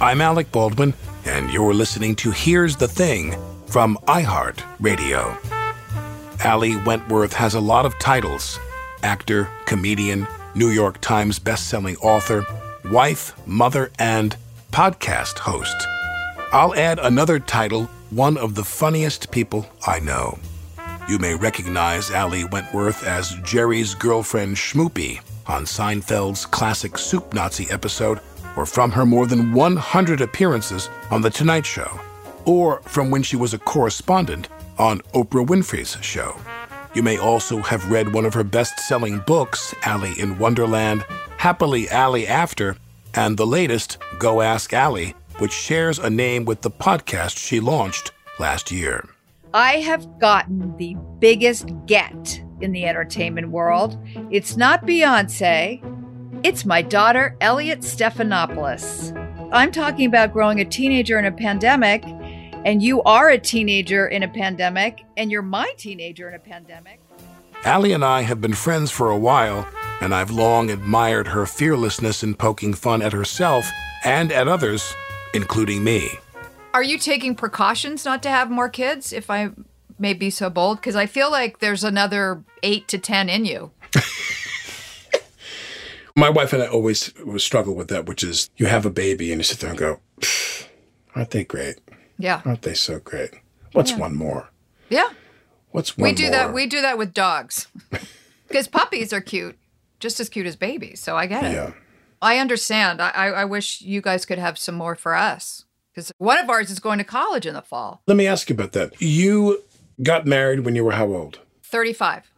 I'm Alec Baldwin, and you're listening to Here's the Thing from iHeart Radio. Ali Wentworth has a lot of titles actor, comedian, New York Times bestselling author, wife, mother, and podcast host. I'll add another title one of the funniest people I know. You may recognize Ali Wentworth as Jerry's girlfriend Schmoopy on Seinfeld's classic Soup Nazi episode, or from her more than 100 appearances on The Tonight Show, or from when she was a correspondent on Oprah Winfrey's show. You may also have read one of her best selling books, Ali in Wonderland, Happily Ali After, and the latest, Go Ask Ali, which shares a name with the podcast she launched last year. I have gotten the biggest get in the entertainment world. It's not Beyonce, it's my daughter, Elliot Stephanopoulos. I'm talking about growing a teenager in a pandemic, and you are a teenager in a pandemic, and you're my teenager in a pandemic. Ali and I have been friends for a while, and I've long admired her fearlessness in poking fun at herself and at others, including me. Are you taking precautions not to have more kids, if I may be so bold? Because I feel like there's another eight to 10 in you. My wife and I always struggle with that, which is you have a baby and you sit there and go, aren't they great? Yeah. Aren't they so great? What's Yeah. one more? Yeah. What's one we do more? that. We do that with dogs. Because puppies are cute, just as cute as babies. So I get it. Yeah. I understand. I, I, I wish you guys could have some more for us. Because one of ours is going to college in the fall. Let me ask you about that. You got married when you were how old? 35,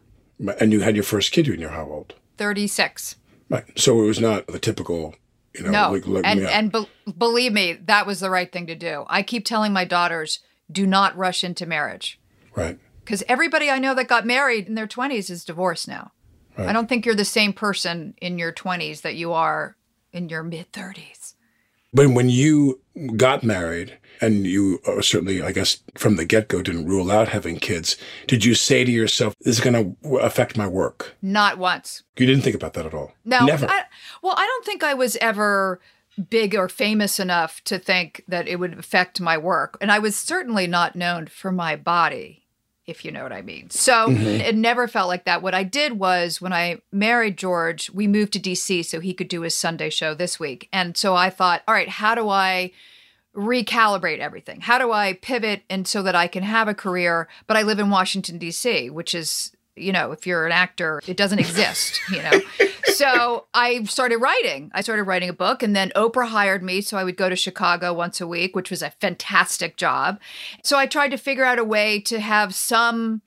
And you had your first kid when you were how old? 36. Right. So it was not the typical, you know, No. like, like- and yeah. and be- believe me, that was the right thing to do. I keep telling my daughters, do not rush into marriage. right. Because everybody I know that got married in their 20s is divorced now. Right. I don't think you're the same person in your 20s that you are in your mid 30s. But when you got married and you uh, certainly, I guess, from the get go didn't rule out having kids, did you say to yourself, this is going to affect my work? Not once. You didn't think about that at all? No, Never. I, well, I don't think I was ever big or famous enough to think that it would affect my work. And I was certainly not known for my body, if you know what I mean. So Mhm. it never felt like that. What I did was when I married George, we moved to DC so he could do his Sunday show this week. And so I thought, all right, how do I recalibrate everything? How do I pivot and so that I can have a career, but I live in Washington D.C., which is, you know, if you're an actor, it doesn't exist, you know. so I started writing. I started writing a book and then Oprah hired me so I would go to Chicago once a week, which was a fantastic job. So I tried to figure out a way to have some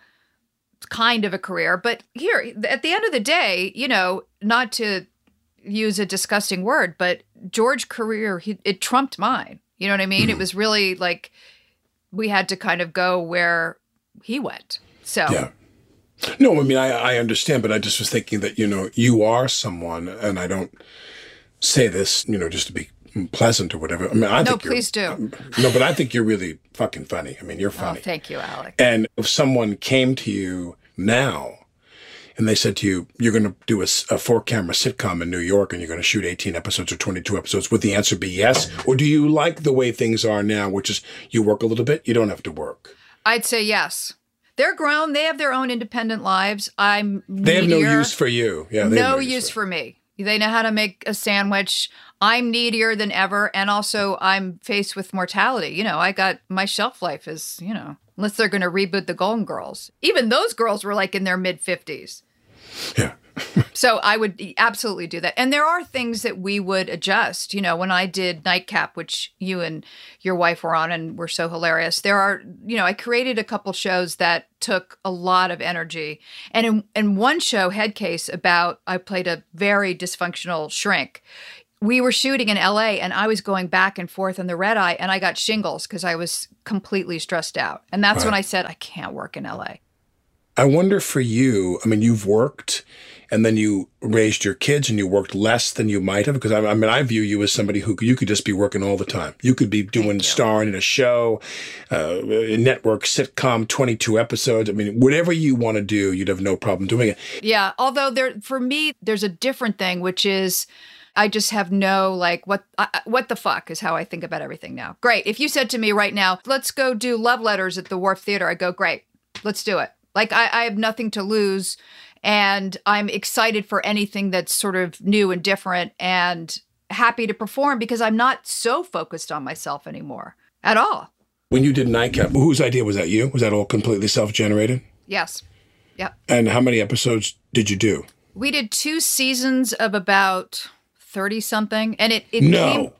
kind of a career, but here at the end of the day, you know, not to use a disgusting word, but George's career he, it trumped mine. You know what I mean? It mm-hmm. was really like we had to kind of go where he went. So Yeah. No, I mean, I, I understand, but I just was thinking that, you know, you are someone, and I don't say this, you know, just to be pleasant or whatever. I mean, I No, think please do. Um, no, but I think you're really fucking funny. I mean, you're Oh, funny. thank you, Alex. And if someone came to you now and they said to you, you're going to do a four camera sitcom in New York and you're going to shoot 18 episodes or 22 episodes, would the answer be yes? Or do you like the way things are now, which is you work a little bit, you don't have to work? I'd say yes. They're grown. They have their own independent lives. I'm They have no use for you. Yeah, they have no use for for me. They know how to make a sandwich. I'm needier than ever. And also, I'm faced with mortality. You know, I got my shelf life is, you know, unless they're going to reboot the Golden Girls. Even those girls were like in their mid 50s. Yeah. So I would absolutely do that. And there are things that we would adjust. You know, when I did Nightcap, which you and your wife were on and were so hilarious, there are, you know, I created a couple shows that took a lot of energy. And in, in one show, Head Case, about I played a very dysfunctional shrink. We were shooting in LA and I was going back and forth on the red eye and I got shingles because I was completely stressed out. And that's when I said, I can't work in LA. I wonder for you, I mean, you've worked and then you raised your kids and you worked less than you might have because I, I mean, I view you as somebody who you could just be working all the time. You could be doing starring in a show, uh, a network sitcom, 22 episodes. I mean, whatever you want to do, you'd have no problem doing it. Yeah, although there for me there's a different thing which is I just have no like what I I- what the fuck is how I think about everything now. Great. If you said to me right now, "Let's go do love letters at the Wharf Theater." I go, "Great. Let's do it." Like I, I have nothing to lose and I'm excited for anything that's sort of new and different and happy to perform because I'm not so focused on myself anymore at all. When you did Nightcap, whose idea was that you? Was that all completely self generated? Yes. Yep. And how many episodes did you do? We did two seasons of about 30 something and it, it No. came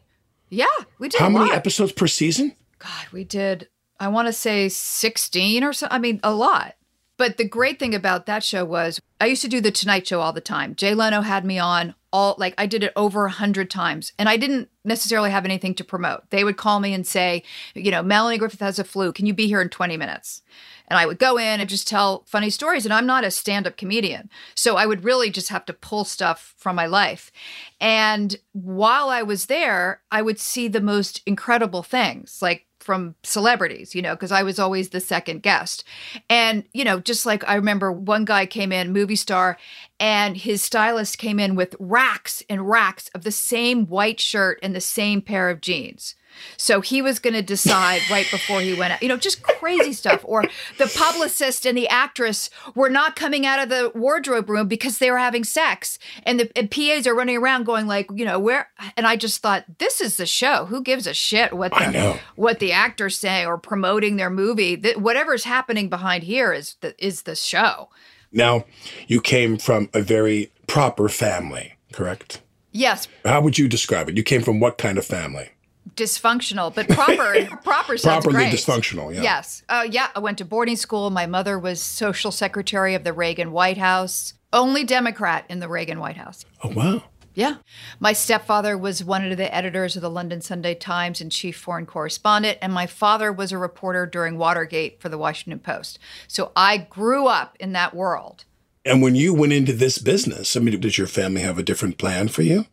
Yeah, we did How many episodes per season? God, we did I want to say 16 or so. I mean, a lot. But the great thing about that show was I used to do the Tonight Show all the time. Jay Leno had me on all like I did it over a hundred times, and I didn't necessarily have anything to promote. They would call me and say, you know, Melanie Griffith has a flu. Can you be here in 20 minutes? And I would go in and just tell funny stories. And I'm not a stand up comedian. So I would really just have to pull stuff from my life. And while I was there, I would see the most incredible things like from celebrities, you know, because I was always the second guest. And, you know, just like I remember one guy came in, movie star, and his stylist came in with racks and racks of the same white shirt and the same pair of jeans. So he was going to decide right before he went out, you know, just crazy stuff. Or the publicist and the actress were not coming out of the wardrobe room because they were having sex. And the and PAs are running around going like, you know, where? And I just thought, this is the show. Who gives a shit what the, what the actors say or promoting their movie? Th- whatever's happening behind here is the, is the show. Now, you came from a very proper family, correct? Yes, How would you describe it? You came from what kind of family? Dysfunctional, but proper. proper sounds Properly great. dysfunctional, yeah. Yes. Uh, yeah. I went to boarding school. My mother was social secretary of the Reagan White House. Only Democrat in the Reagan White House. Oh, wow. Yeah. My stepfather was one of the editors of the London Sunday Times and chief foreign correspondent, and my father was a reporter during Watergate for the Washington Post. So I grew up in that world. And when you went into this business, I mean, did your family have a different plan for you?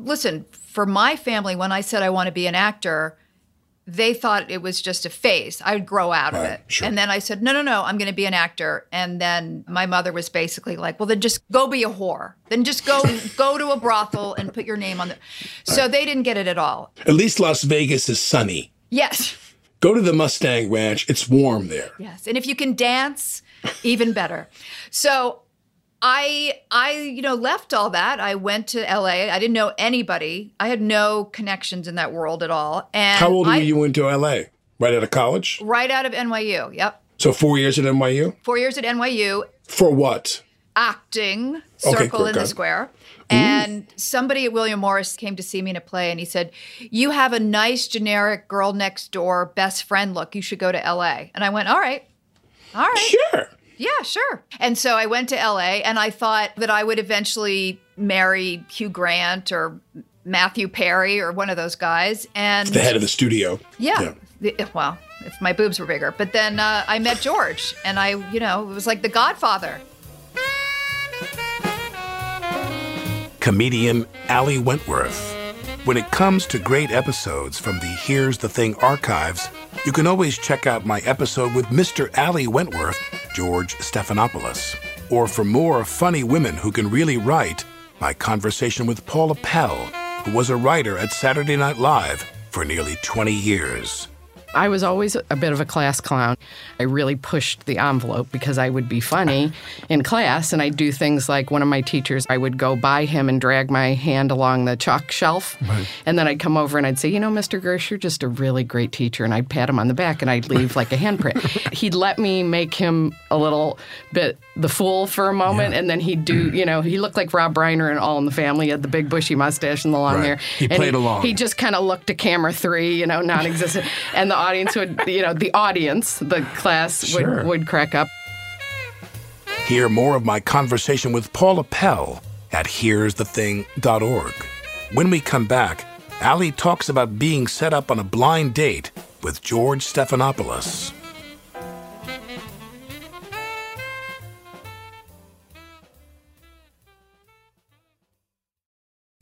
listen, for my family, when I said I want to be an actor, they thought it was just a phase. I would grow out of it. sure. And then I said, no, no, no, I'm going to be an actor. And then my mother was basically like, well, then just go be a whore. Then just go go to a brothel and put your name on the. So they didn't get it at all. At least Las Vegas is sunny. Yes. Go to the Mustang Ranch. It's warm there. Yes. And if you can dance, even better. So I I you know left all that. I went to LA. I didn't know anybody. I had no connections in that world at all. And How old were I, you when you went to LA? Right out of college? Right out of NYU. Yep. So four years at NYU? Four years at NYU, For what? acting, Okay, circle good, in the square. And somebody at William Morris came to see me in a play and he said, You have a nice generic girl next door best friend look. You should go to LA. And I went, All right. All right. Sure. Yeah, sure. And so I went to LA and I thought that I would eventually marry Hugh Grant or Matthew Perry or one of those guys. And The head of the studio. yeah. The- well, if my boobs were bigger. But then uh, I met George and I, you know, it was like the godfather. Comedian Ali Wentworth. When it comes to great episodes from the Here's the Thing archives, you can always check out my episode with Mr. Ali Wentworth, George Stephanopoulos. Or for more funny women who can really write, my conversation with Paula Pell, who was a writer at Saturday Night Live for nearly 20 years. I was always a bit of a class clown. I really pushed the envelope because I would be funny in class and I'd do things like one of my teachers, I would go by him and drag my hand along the chalk shelf. Right. And then I'd come over and I'd say, You know, Mr. Gersh, you're just a really great teacher. And I'd pat him on the back and I'd leave like a handprint. He'd let me make him a little bit the fool for a moment yeah. and then he'd do, you know, he looked like Rob Reiner and All in the Family. He had the big bushy mustache and the long right. hair. He and played he, along. He just kind of looked to camera three, you know, non existent. and the audience would, you know, the audience, the class sure. would, would crack up. Hear more of my conversation with Paula Pell at here'sthething.org. When we come back, Ali talks about being set up on a blind date with George Stephanopoulos.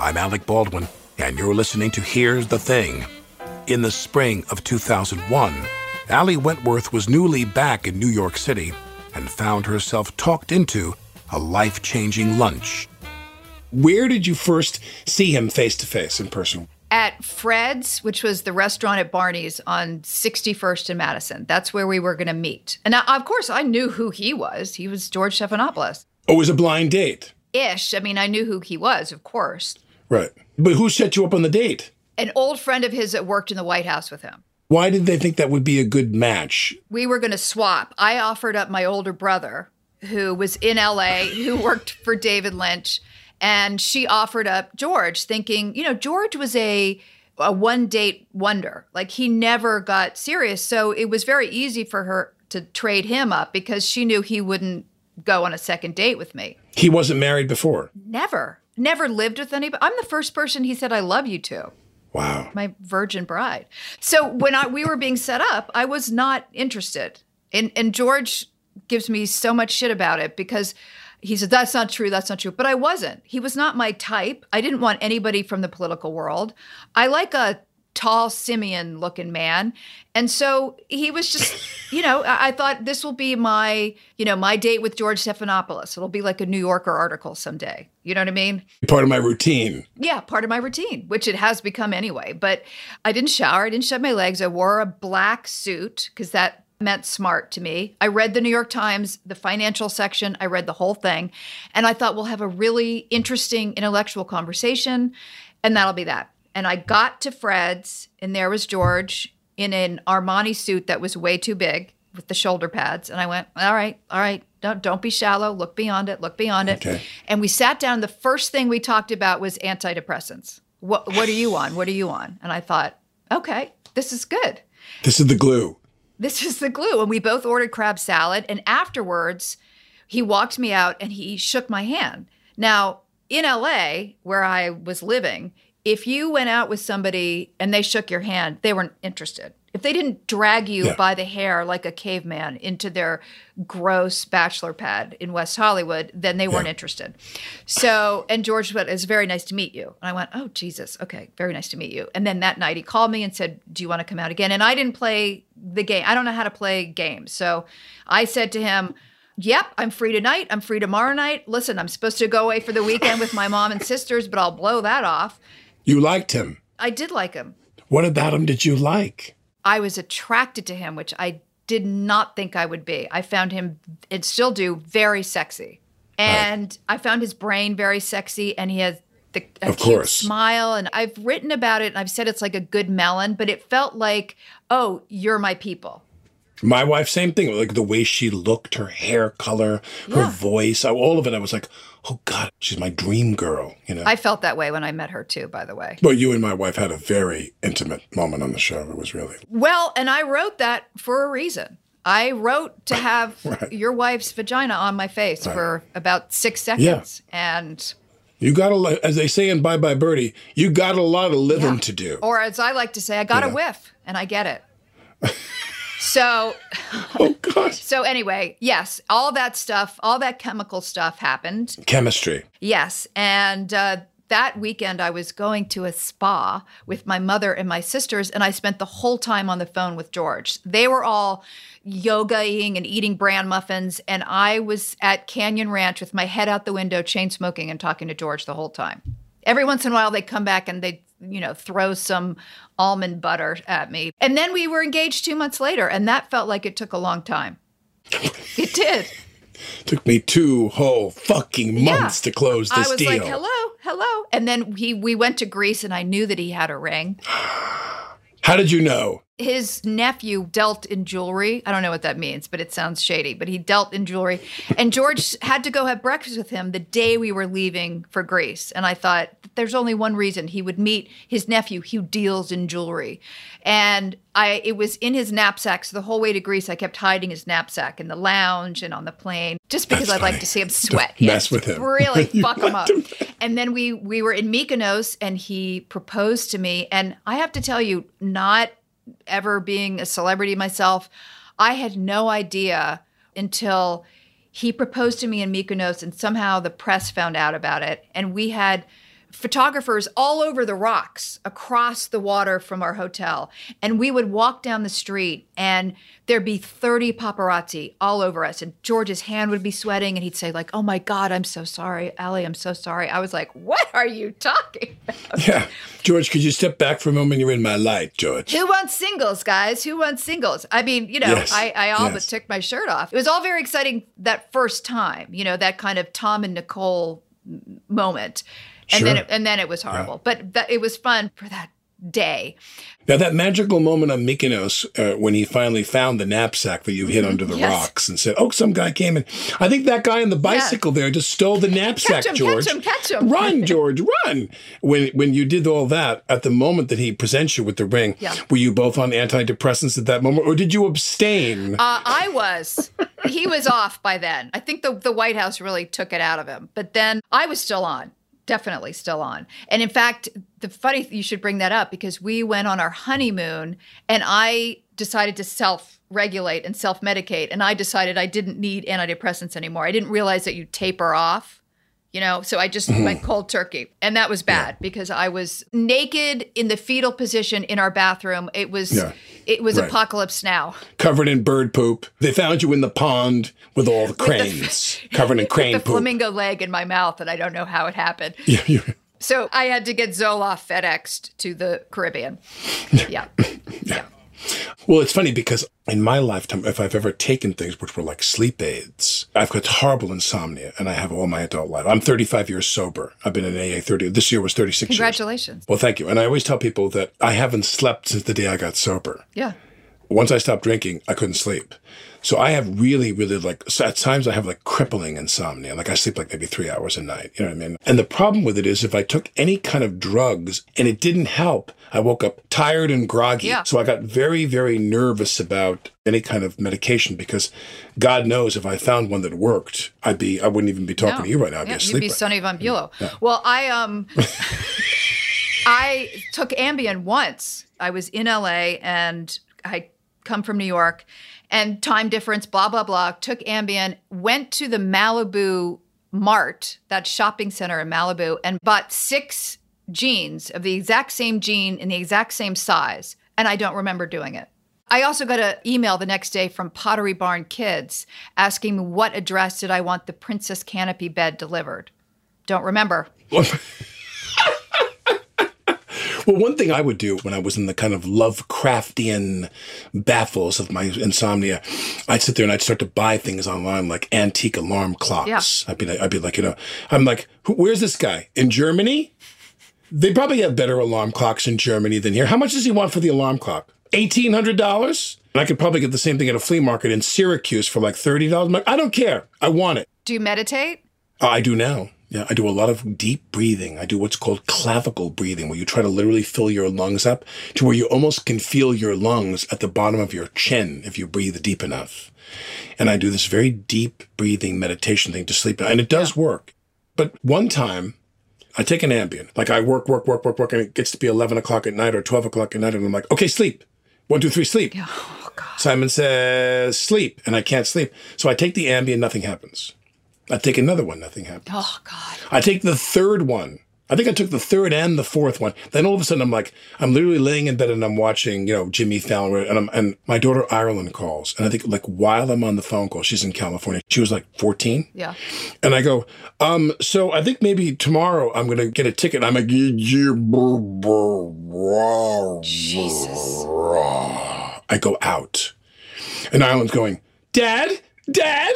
I'm Alec Baldwin, and you're listening to Here's the Thing. In the spring of 2001, Ali Wentworth was newly back in New York City and found herself talked into a life changing lunch. Where did you first see him face to face in person? At Fred's, which was the restaurant at Barney's on 61st and Madison. That's where we were going to meet. And now, of course, I knew who he was. He was George Stephanopoulos. Oh, it was a blind date? Ish. I mean, I knew who he was, of course. Right. But who set you up on the date? An old friend of his that worked in the White House with him. Why did they think that would be a good match? We were going to swap. I offered up my older brother, who was in LA, who worked for David Lynch, and she offered up George, thinking, you know, George was a a one date wonder. Like he never got serious, so it was very easy for her to trade him up because she knew he wouldn't go on a second date with me. He wasn't married before. Never never lived with anybody. I'm the first person he said I love you to. Wow. My virgin bride. So when I, we were being set up, I was not interested. And, and George gives me so much shit about it because he said, That's not true. That's not true. But I wasn't. He was not my type. I didn't want anybody from the political world. I like a tall simian looking man. And so he was just you know I-, I, thought this will be my you know my date with george stephanopoulos. It'll be like a new yorker article someday. You know what i mean? Part of my routine. Yeah part of my routine which it has become anyway. But i didn't shower i didn't shave my legs. I wore a black suit because that meant smart to me. I read the New York Times, the financial section, I read the whole thing, and I thought we'll have a really interesting intellectual conversation, and that'll be that. And I got to Fred's, and there was George in an Armani suit that was way too big with the shoulder pads. And I went, all right, all right, don't, don't be shallow. Look beyond it. Look beyond it. Okay. And we sat down. The first thing we talked about was antidepressants. What, what are you on? What are you on? And I thought, okay, this is good. This is the glue. This is the glue. And we both ordered crab salad. And afterwards, he walked me out and he shook my hand. Now, in LA, where I was living, if you went out with somebody and they shook your hand, they weren't interested. If they didn't drag you Yeah. by the hair like a caveman into their gross bachelor pad in West Hollywood, then they weren't interested. So, and George went, It's very nice to meet you. And I went, Oh, Jesus. Okay. Very nice to meet you. And then that night he called me and said, Do you want to come out again? And I didn't play the game. I don't know how to play games. So I said to him, Yep, I'm free tonight. I'm free tomorrow night. Listen, I'm supposed to go away for the weekend with my mom and sisters, but I'll blow that off. You liked him. I did like him. What about him did you like? I was attracted to him, which I did not think I would be. I found him, and still do, very sexy. And I found his brain very sexy, and he has the a Of cute course. smile. And I've written about it, and I've said it's like a good melon, but it felt like, oh, you're my people. My wife, same thing. Like the way she looked, her hair color, her Yeah. voice, all of it. I was like, oh God, she's my dream girl. You know. I felt that way when I met her too, by the way. but you and my wife had a very intimate moment on the show. It was really Well, and I wrote that for a reason. I wrote to have Right. your wife's vagina on my face for about six Yeah. seconds. And you got a lot, as they say in Bye Bye Birdie. You got a lot of living Yeah. to do. Or as I like to say, I got a whiff and I get it. so oh God, so anyway, yes, all that stuff, all that chemical stuff happened. chemistry. Yes, and uh, that weekend I was going to a spa with my mother and my sisters, and I spent the whole time on the phone with George. They were all yogaing and eating bran muffins, and I was at Canyon Ranch with my head out the window, chain smoking, and talking to George the whole time. Every once in a while, they'd come back and they, you know, throw some almond butter at me. And then we were engaged two months later, and that felt like it took a long time. It did. Took me two whole fucking months to close this deal. I was deal. like, hello, hello. And then he we went to Greece and I knew that he had a ring. How did you know? His nephew dealt in jewelry. I don't know what that means, but it sounds shady. But he dealt in jewelry. And George had to go have breakfast with him the day we were leaving for Greece. And I thought, there's only one reason he would meet his nephew who deals in jewelry. And I it was in his knapsack. So the whole way to Greece, I kept hiding his knapsack in the lounge and on the plane just because That's I'd like to see him sweat. Mess with him. Really fuck him up. And then we we were in Mykonos and he proposed to me. And I have to tell you, not ever being a celebrity myself, I had no idea until he proposed to me in Mykonos and somehow the press found out about it. And we had photographers all over the rocks across the water from our hotel. And we would walk down the street and there'd be 30 paparazzi all over us. And George's hand would be sweating and he'd say, like, oh my God, I'm so sorry. Ali, I'm so sorry. I was like, what are you talking about? Yeah, George, could you step back for a moment? You're in my light, George. Who wants singles, guys? Who wants singles? I mean, you know, Yes, I, I all but yes. took my shirt off. It was all very exciting that first time, you know, that kind of Tom and Nicole moment. And then it, and then it was horrible. But that, it was fun for that day. Now, that magical moment on Mykonos uh, when he finally found the knapsack that you hid under the Mm-hmm. Yes. rocks and said, "Oh, some guy came in." I think that guy on the bicycle there just stole the knapsack, Catch him, George. catch him, catch him. Run, George, run! When when you did all that, at the moment that he presents you with the ring, Yeah. were you both on antidepressants at that moment, or did you abstain? Uh, I was. he was off by then. I think the, the White House really took it out of him. But then I was still on, definitely still on. And in fact, the funny you should bring that up because we went on our honeymoon and I decided to self regulate and self medicate. And I decided I didn't need antidepressants anymore. I didn't realize that you taper off. You know, so I just went mm-hmm. cold turkey. And that was bad because I was naked in the fetal position in our bathroom. It was Yeah. it was Right. apocalypse now. covered in bird poop. They found you in the pond with all the cranes, covered in crane the poop. flamingo leg in my mouth, and I don't know how it happened. Yeah, you- So I had to get Zoloft FedExed to the Caribbean. Yeah. yeah. Well, it's funny because in my lifetime, if I've ever taken things which were like sleep aids, I've got horrible insomnia and I have all my adult life. I'm 35 years sober. I've been in AA 30. This year was 36 years. Congratulations. Well, thank you. And I always tell people that I haven't slept since the day I got sober. Yeah. Once I stopped drinking, I couldn't sleep. So I have really, really like, so at times I have like crippling insomnia. Like I sleep like maybe three hours a night. You know what I mean? And the problem with it is if I took any kind of drugs and it didn't help, I woke up tired and groggy. Yeah. So I got very, very nervous about any kind of medication because God knows if I found one that worked, I'd be, I wouldn't even be talking No. to you right now. I'd Yeah, be asleep. You'd be right Sunny von Bulow. Well, I um, I took Ambien once. I was in LA and I come from New York, and time difference, blah blah blah. Took Ambien, went to the Malibu Mart, that shopping center in Malibu, and bought six jeans of the exact same jean in the exact same size, and I don't remember doing it. I also got an email the next day from Pottery Barn Kids asking me what address did I want the Princess Canopy bed delivered. Don't remember. Well, one thing I would do when I was in the kind of Lovecraftian baffles of my insomnia, I'd sit there and I'd start to buy things online like antique alarm clocks. I'd be like, I'd be like, you know, I'm like, "Who- where's this guy in Germany? They probably have better alarm clocks in Germany than here. How much does he want for the alarm clock? Eighteen hundred dollars? And I could probably get the same thing at a flea market in Syracuse for like thirty dollars. I don't care. I want it. Do you meditate? I do now. Yeah, I do a lot of deep breathing. I do what's called clavicle breathing, where you try to literally fill your lungs up to where you almost can feel your lungs at the bottom of your chin if you breathe deep enough. And I do this very deep breathing meditation thing to sleep. And it does work. But one time, I take an Ambien. Like I work, work, work, work, work, and it gets to be 11 o'clock at night or 12 o'clock at night. And I'm like, okay, sleep. One, two, three, sleep. Oh, Simon says, sleep. And I can't sleep. So I take the Ambien, nothing happens. I take another one, nothing happens. Oh God. I take the third one. I think I took the third and the fourth one. Then all of a sudden, I'm like, I'm literally laying in bed and I'm watching, you know, Jimmy Fallon, and I'm, and my daughter Ireland calls, and I think like while I'm on the phone call, she's in California. She was like 14, Yeah. and I go, um, so I think maybe tomorrow I'm gonna get a ticket. I'm like, Jesus. I go out, and Ireland's going, Dad, Dad.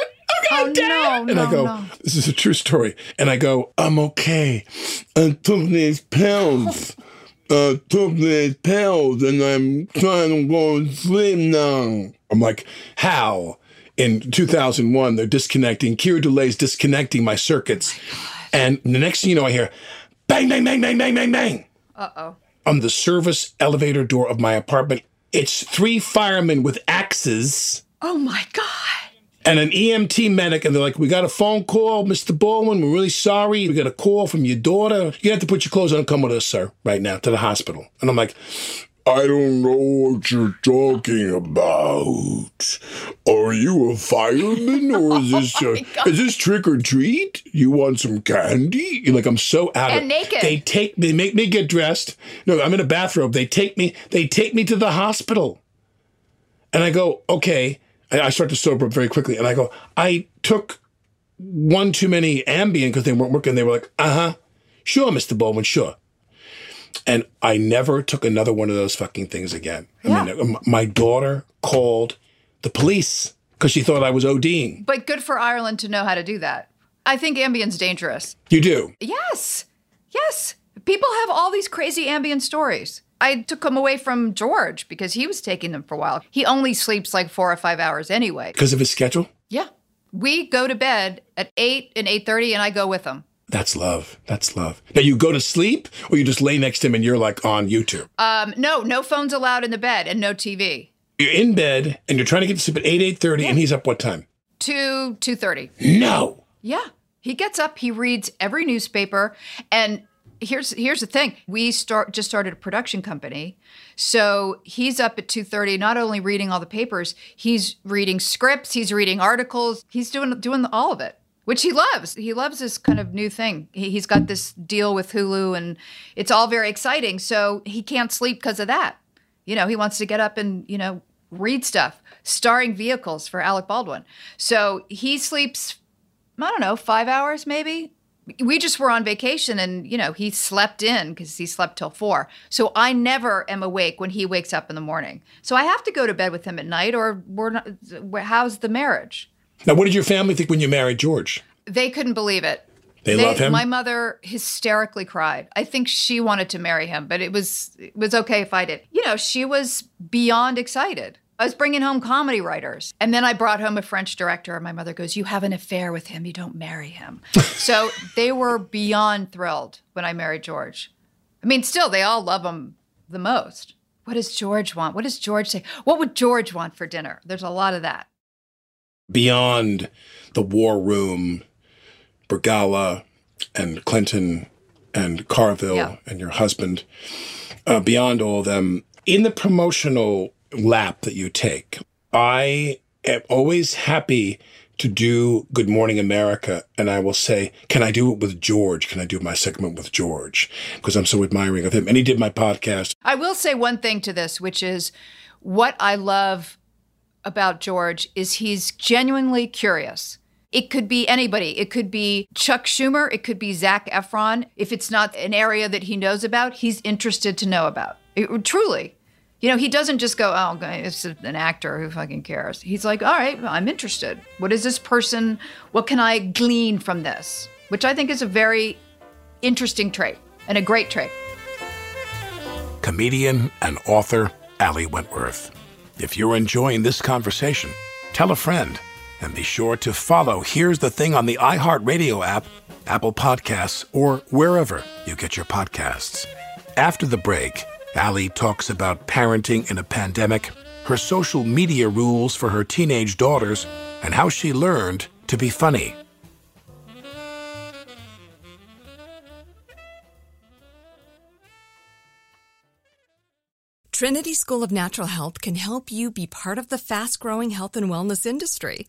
Oh, Dad. no, and I go, no. this is a true story. And I go, I'm okay. I took these pills. I took these pills and I'm trying to go to sleep now. I'm like, how? In 2001, they're disconnecting. Keir Dullea's disconnecting my circuits. and the next thing you know, I hear bang, bang, bang, bang, bang, bang, bang Uh oh. on the service elevator door of my apartment. It's three firemen with axes Oh my God. And an EMT medic, and they're like, "We got a phone call, Mr. Baldwin. We're really sorry. We got a call from your daughter. You have to put your clothes on and come with us, sir, right now to the hospital." And I'm like, "I don't know what you're talking about. Are you a fireman, or is this Oh uh, is this trick or treat? You want some candy?" You're like, "I'm so out of And naked. They take me, make me get dressed. No, I'm in a bathrobe. They take me, they take me to the hospital. And I go, okay. I, start to sober up very quickly. And I go, I took one too many Ambien because they weren't working. They were like, uh huh. Sure, Mr. Baldwin, sure. And I never took another one of those fucking things again. I mean, my daughter called the police because she thought I was ODing. But good for Ireland to know how to do that. I think Ambien's dangerous. You do. Yes. Yes. People have all these crazy Ambien stories. I took him away from George because he was taking them for a while. He only sleeps like four or five hours anyway. Because of his schedule? Yeah. We go to bed at 8 and 8.30 and I go with him. That's love. That's love. Now you go to sleep or you just lay next to him and you're like on YouTube. Um, no, no phones allowed in the bed and no TV. You're in bed and you're trying to get to sleep at 8, 8.30 and he's up what time? 2, 2.30. No. Yeah. He gets up, he reads every newspaper and here's here's the thing. We start just started a production company. So he's up at 2:30 not only reading all the papers, he's reading scripts, he's reading articles, he's doing doing all of it. Which he loves. He loves this kind of new thing. He, he's got this deal with Hulu, and it's all very exciting. So he can't sleep because of that. You know, he wants to get up and, you know, read stuff, starring vehicles for Alec Baldwin. So he sleeps I don't know, five hours maybe, we just were on vacation and you know he slept in because he slept till four. So i never am awake when he wakes up in the morning. So i have to go to bed with him at night or we're not how's the marriage? Now what did your family think when you married george? They couldn't believe it. They, they love him? My mother hysterically cried. I think she wanted to marry him but it was it was okay if i did. You know she was beyond excited I was bringing home comedy writers. And then I brought home a French director. And my mother goes, You have an affair with him. You don't marry him. so they were beyond thrilled when I married George. I mean, still, they all love him the most. What does George want? What does George say? What would George want for dinner? There's a lot of that. Beyond the war room, Begala and Clinton and Carville yeah. and your husband, uh, beyond all of them, in the promotional lap that you take. I am always happy to do Good Morning America, and I will say, Can I do it with George? Can I do my segment with George? Because I'm so admiring of him. And he did my podcast. I will say one thing to this, which is what I love about George is he's genuinely curious. It could be anybody. It could be Chuck Schumer. It could be Zac Efron. If it's not an area that he knows about, he's interested to know about. It, truly. You know, he doesn't just go, oh, it's an actor who fucking cares. He's like, all right, I'm interested. What is this person? What can I glean from this? Which I think is a very interesting trait and a great trait. Comedian and author Ali Wentworth. If you're enjoying this conversation, tell a friend and be sure to follow Here's the Thing on the iHeartRadio app, Apple Podcasts, or wherever you get your podcasts. After the break, Ali talks about parenting in a pandemic, her social media rules for her teenage daughters, and how she learned to be funny. Trinity School of Natural Health can help you be part of the fast growing health and wellness industry.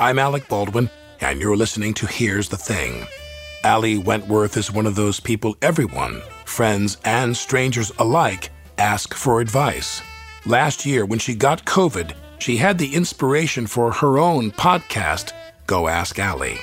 I'm Alec Baldwin, and you're listening to Here's the Thing. Ali Wentworth is one of those people everyone, friends and strangers alike, ask for advice. Last year, when she got COVID, she had the inspiration for her own podcast, Go Ask Ali.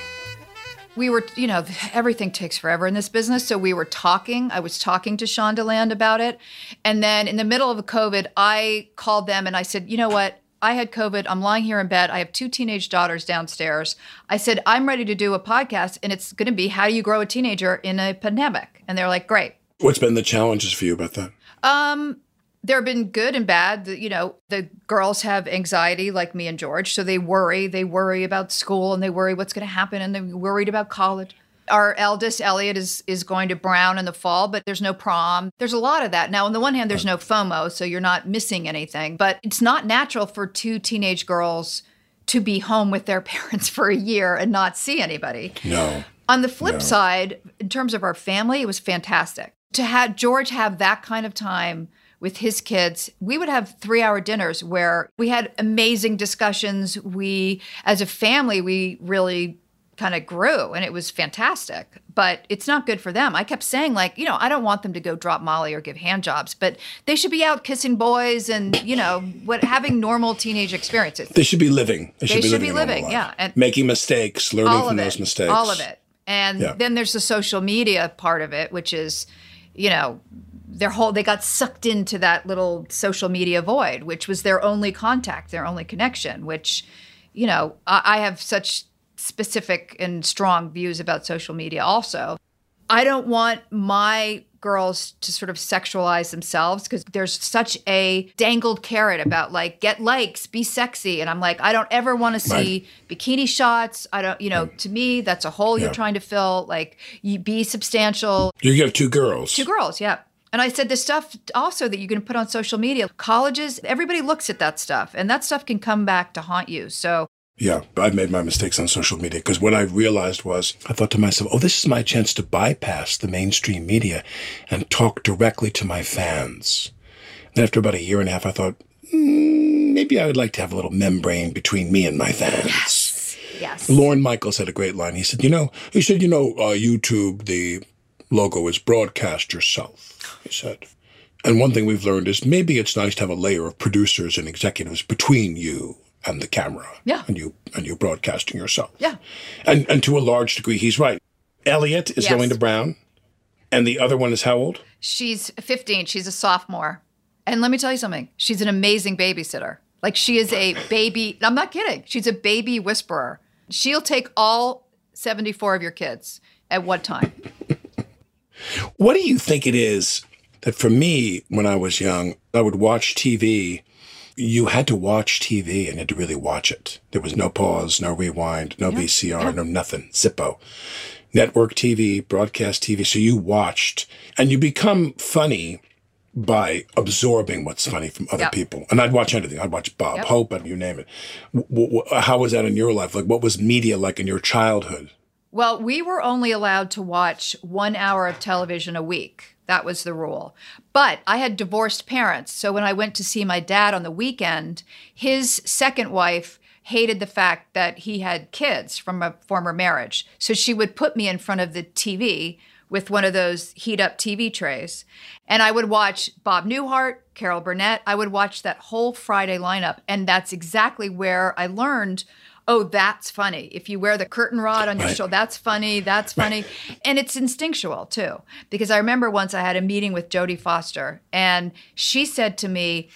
We were, you know, everything takes forever in this business. So we were talking. I was talking to Shondaland about it. And then in the middle of COVID, I called them and I said, you know what? I had COVID. I'm lying here in bed. I have two teenage daughters downstairs. I said, I'm ready to do a podcast, and it's going to be how do you grow a teenager in a pandemic? And they're like, great. What's been the challenges for you about that? Um, there have been good and bad. You know, the girls have anxiety like me and George, so they worry. They worry about school and they worry what's going to happen and they're worried about college. Our eldest Elliot is is going to Brown in the fall, but there's no prom. There's a lot of that. Now, on the one hand, there's no FOMO, so you're not missing anything, but it's not natural for two teenage girls to be home with their parents for a year and not see anybody. No. On the flip No. side, in terms of our family, it was fantastic. To have George have that kind of time with his kids, we would have three hour dinners where we had amazing discussions. We, as a family, we really kind of grew and it was fantastic. But it's not good for them. I kept saying, like, you know, I don't want them to go drop Molly or give hand jobs, but they should be out kissing boys and, you know, what having normal teenage experiences. They should be living. They should They be should living. be living, yeah, and- Making mistakes, learning from of those mistakes. All of it. And Yeah. then there's the social media part of it, which is, you know, their whole they got sucked into that little social media void, which was their only contact, their only connection, which, you know, I, I have such specific and strong views about social media also. I don't want my girls to sort of sexualize themselves because there's such a dangled carrot about like get likes, be sexy. And I'm like, I don't ever want to see bikini shots. I don't, you know, to me, that's a hole you're trying to fill. Like, you be substantial. You have two girls. Two girls, yeah. And I said the stuff also that you can put on social media, colleges, everybody looks at that stuff, and that stuff can come back to haunt you. So Yeah, I've made my mistakes on social media because what I realized was I thought to myself, oh, this is my chance to bypass the mainstream media and talk directly to my fans. Then after about a year and a half, I thought, mm, maybe I would like to have a little membrane between me and my fans. yes. Lorne Michaels had a great line. He said, you know, he said, you know, uh, YouTube, the logo is broadcast yourself, he said. And one thing we've learned is maybe it's nice to have a layer of producers and executives between you and the camera. Yeah. And you and you broadcasting yourself. Yeah. And and to a large degree he's right. Elliot is Yes. going to Brown. And the other one is how old? She's 15. She's a sophomore. And let me tell you something. She's an amazing babysitter. Like she is a baby. I'm not kidding. She's a baby whisperer. She'll take all 74 of your kids at one time. What do you think it is that for me, when I was young, I would watch TV. You had to watch TV and you had to really watch it. There was no pause, no rewind, no VCR, no nothing. Zippo. Network TV, broadcast TV. So you watched and you become funny by absorbing what's funny from other Yep. people. And I'd watch anything. I'd watch Bob Yep. Hope and you name it. W- w- how was that in your life? Like, what was media like in your childhood? Well, we were only allowed to watch one hour of television a week. That was the rule. But I had divorced parents. So when I went to see my dad on the weekend, his second wife hated the fact that he had kids from a former marriage. So she would put me in front of the TV with one of those heat up TV trays. And I would watch Bob Newhart, Carol Burnett. I would watch that whole Friday lineup. And that's exactly where I learned oh, that's funny. If you wear the curtain rod on your Right. shoulder, that's funny, that's funny. And it's instinctual too. Because I remember once I had a meeting with Jodie Foster, and she said to me,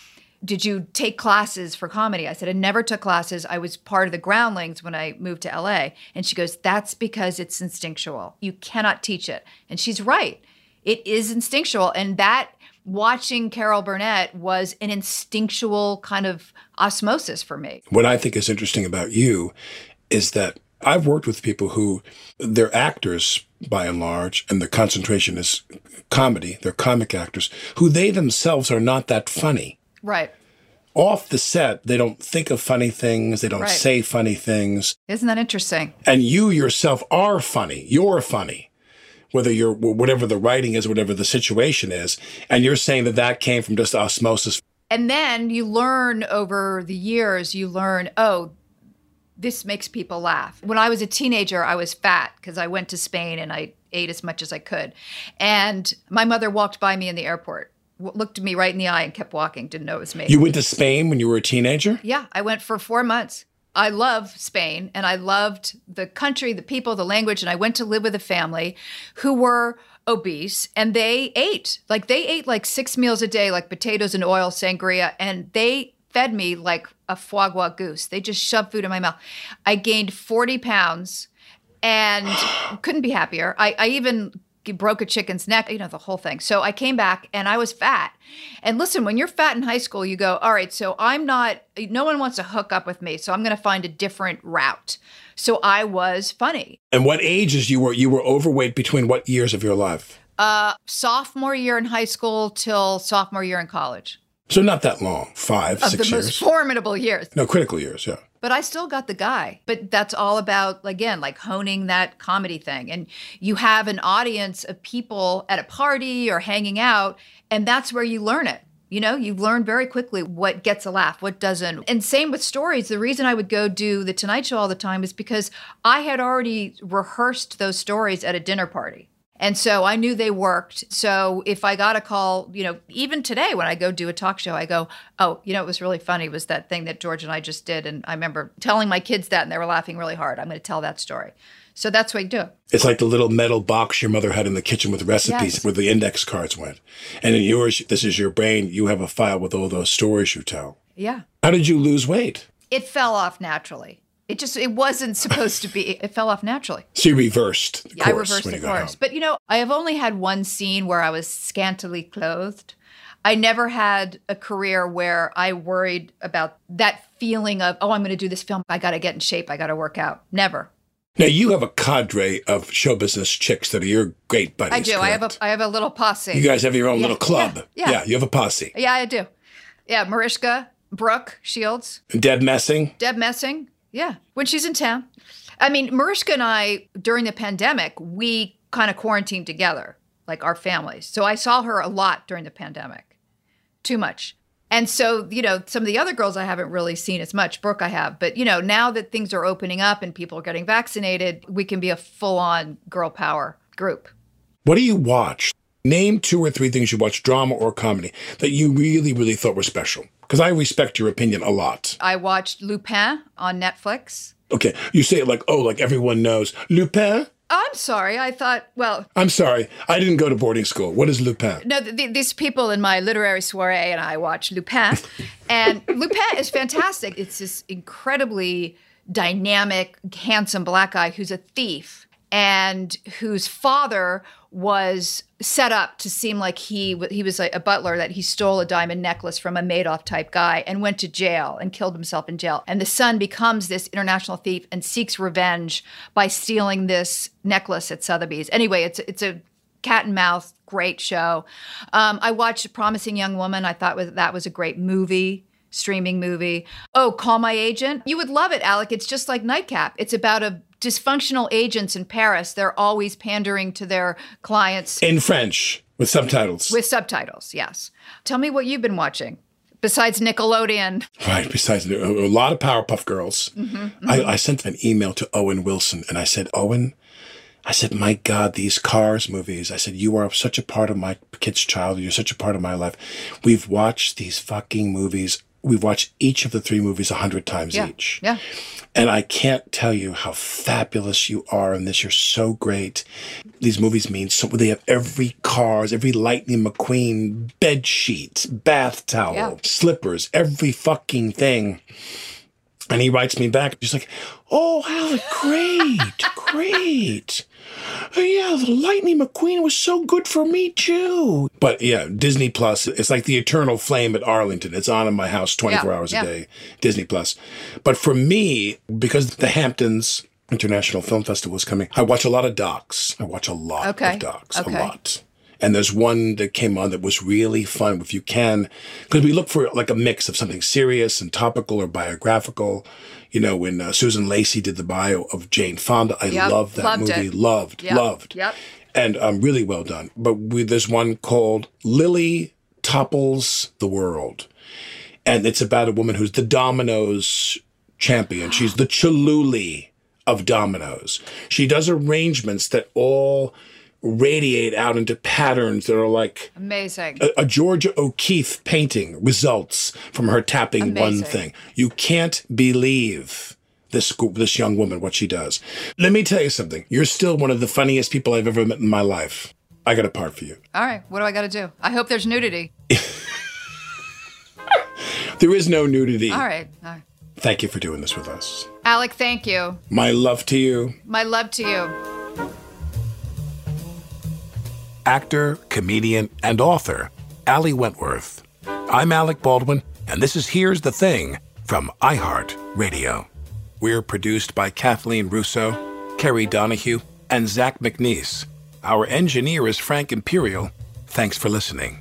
did you take classes for comedy? I said, I never took classes. I was part of the groundlings when I moved to LA. And she goes, That's because it's instinctual. You cannot teach it. And she's right. It is instinctual. And that watching Carol Burnett was an instinctual kind of osmosis for me. What I think is interesting about you is that I've worked with people who they're actors by and large, and the concentration is comedy. They're comic actors who they themselves are not that funny. Right. Off the set, they don't think of funny things. They don't Right. say funny things. Isn't that interesting? And you yourself are funny. You're funny. Whether you're, whatever the writing is, whatever the situation is. And you're saying that that came from just osmosis. And then you learn over the years, you learn, oh, this makes people laugh. When I was a teenager, I was fat because I went to Spain and I ate as much as I could. And my mother walked by me in the airport, w- looked at me right in the eye and kept walking, didn't know it was me. You went to Spain when you were a teenager? Yeah, I went for four months. I love Spain and I loved the country, the people, the language. And I went to live with a family who were obese and they ate like they ate like six meals a day, like potatoes and oil, sangria, and they fed me like a foie gras goose. They just shoved food in my mouth. I gained 40 pounds and couldn't be happier. I, I even broke a chicken's neck, you know, the whole thing. So I came back and I was fat. And listen, when you're fat in high school, you go, all right, so I'm not, no one wants to hook up with me. So I'm going to find a different route. So I was funny. And what ages you were? You were overweight between what years of your life? Uh, sophomore year in high school till sophomore year in college. So not that long, five, Of six the years. most formidable years. no, critical years, yeah. But I still got the guy. But that's all about, again, like honing that comedy thing. And you have an audience of people at a party or hanging out, and that's where you learn it. You know, you learn very quickly what gets a laugh, what doesn't. And same with stories. The reason I would go do the Tonight Show all the time is because I had already rehearsed those stories at a dinner party. And so I knew they worked. So if I got a call, you know, even today when I go do a talk show, I go, oh, you know, it was really funny was that thing that George and I just did. And I remember telling my kids that and they were laughing really hard. I'm going to tell that story. So that's what you do. It's like the little metal box your mother had in the kitchen with recipes Yes. where the index cards went. And in yours, this is your brain. You have a file with all those stories you tell. Yeah. How did you lose weight? It fell off naturally. It just, it wasn't supposed to be. It fell off naturally. She reversed I reversed when the course. But you know, I have only had one scene where I was scantily clothed. I never had a career where I worried about that feeling of, oh, I'm going to do this film. I got to get in shape. I got to work out. Never. Now you have a cadre of show business chicks that are your great buddies. I do. I have a I have a little posse. You guys have your own Yeah, little club. yeah, yeah. yeah. you have a posse. Yeah, I do. Yeah, Mariska, Brooke Shields, Deb Messing. Deb Messing. Yeah, when she's in town. I mean, Mariska and I during the pandemic, we kind of quarantined together, like our families. So I saw her a lot during the pandemic. Too much. And so, you know, some of the other girls I haven't really seen as much. Brooke I have, but you know, now that things are opening up and people are getting vaccinated, we can be a full-on girl power group. What do you watch? Name two or three things you watch, drama or comedy, that you really, really thought were special. Because I respect your opinion a lot. I watched Lupin on Netflix. Okay, you say it like, oh, like everyone knows. Lupin? I'm sorry. I thought, well, I'm sorry, I didn't go to boarding school. What is Lupin? no, th- th- these people in my literary soiree and I watch Lupin, and Lupin is fantastic. It's this incredibly dynamic, handsome black guy who's a thief and whose father was set up to seem like he he was a, a butler that he stole a diamond necklace from a Madoff type guy and went to jail and killed himself in jail. And the son becomes this international thief and seeks revenge by stealing this necklace at Sotheby's. Anyway, it's it's a cat and mouse great show. Um, I watched Promising Young Woman. I thought was, that was a great movie. Streaming movie. Oh, Call My Agent. You would love it, Alec. It's just like Nightcap. It's about a dysfunctional agents in Paris. They're always pandering to their clients In French, with subtitles. with subtitles. Yes. Tell me what you've been watching besides Nickelodeon. Right. Besides, a, a lot of Powerpuff Girls. Mm-hmm, I, I sent an email to Owen Wilson and I said, Owen, I said, my God, these Cars movies. I said, you are such a part of my kid's childhood. You're such a part of my life. We've watched these fucking movies. We've watched each of the three movies a hundred times Yeah. each. Yeah. And I can't tell you how fabulous you are in this. You're so great. These movies mean so. They have every cars, every Lightning McQueen bed sheet, bath towel, Yeah. slippers, every fucking thing. And he writes me back. He's like, "Oh, Alec, great, great. Oh, yeah, the Lightning McQueen was so good for me too." But yeah, Disney Plus. It's like the eternal flame at Arlington. It's on in my house twenty four Yeah, hours yeah. a day. Disney Plus. But for me, because the Hamptons International Film Festival is coming, I watch a lot of docs. I watch a lot Okay, of docs. okay. A lot. And there's one that came on that was really fun if you can, because we look for like a mix of something serious and topical or biographical. You know, when uh, Susan Lacy did the bio of Jane Fonda, I Yep, loved that loved movie. it. Loved, Yep, loved. yep. And um, really well done. But we, there's one called Lily Topples the World. And it's about a woman who's the dominoes champion. She's the Chihuly of dominoes. She does arrangements that all radiate out into patterns that are like Amazing. a, a Georgia O'Keeffe painting results from her tapping one thing. You can't believe this this young woman what she does. Let me tell you something. You're still one of the funniest people I've ever met in my life. I got a part for you. All right. What do I got to do? I hope there's nudity. There is no nudity. All right. All right. Thank you for doing this with us. Alec, thank you. My love to you. My love to you. Actor, comedian, and author, Ali Wentworth. I'm Alec Baldwin, and this is Here's the Thing from iHeart Radio. We're produced by Kathleen Russo, Kerry Donahue, and Zach McNeese. Our engineer is Frank Imperial. Thanks for listening.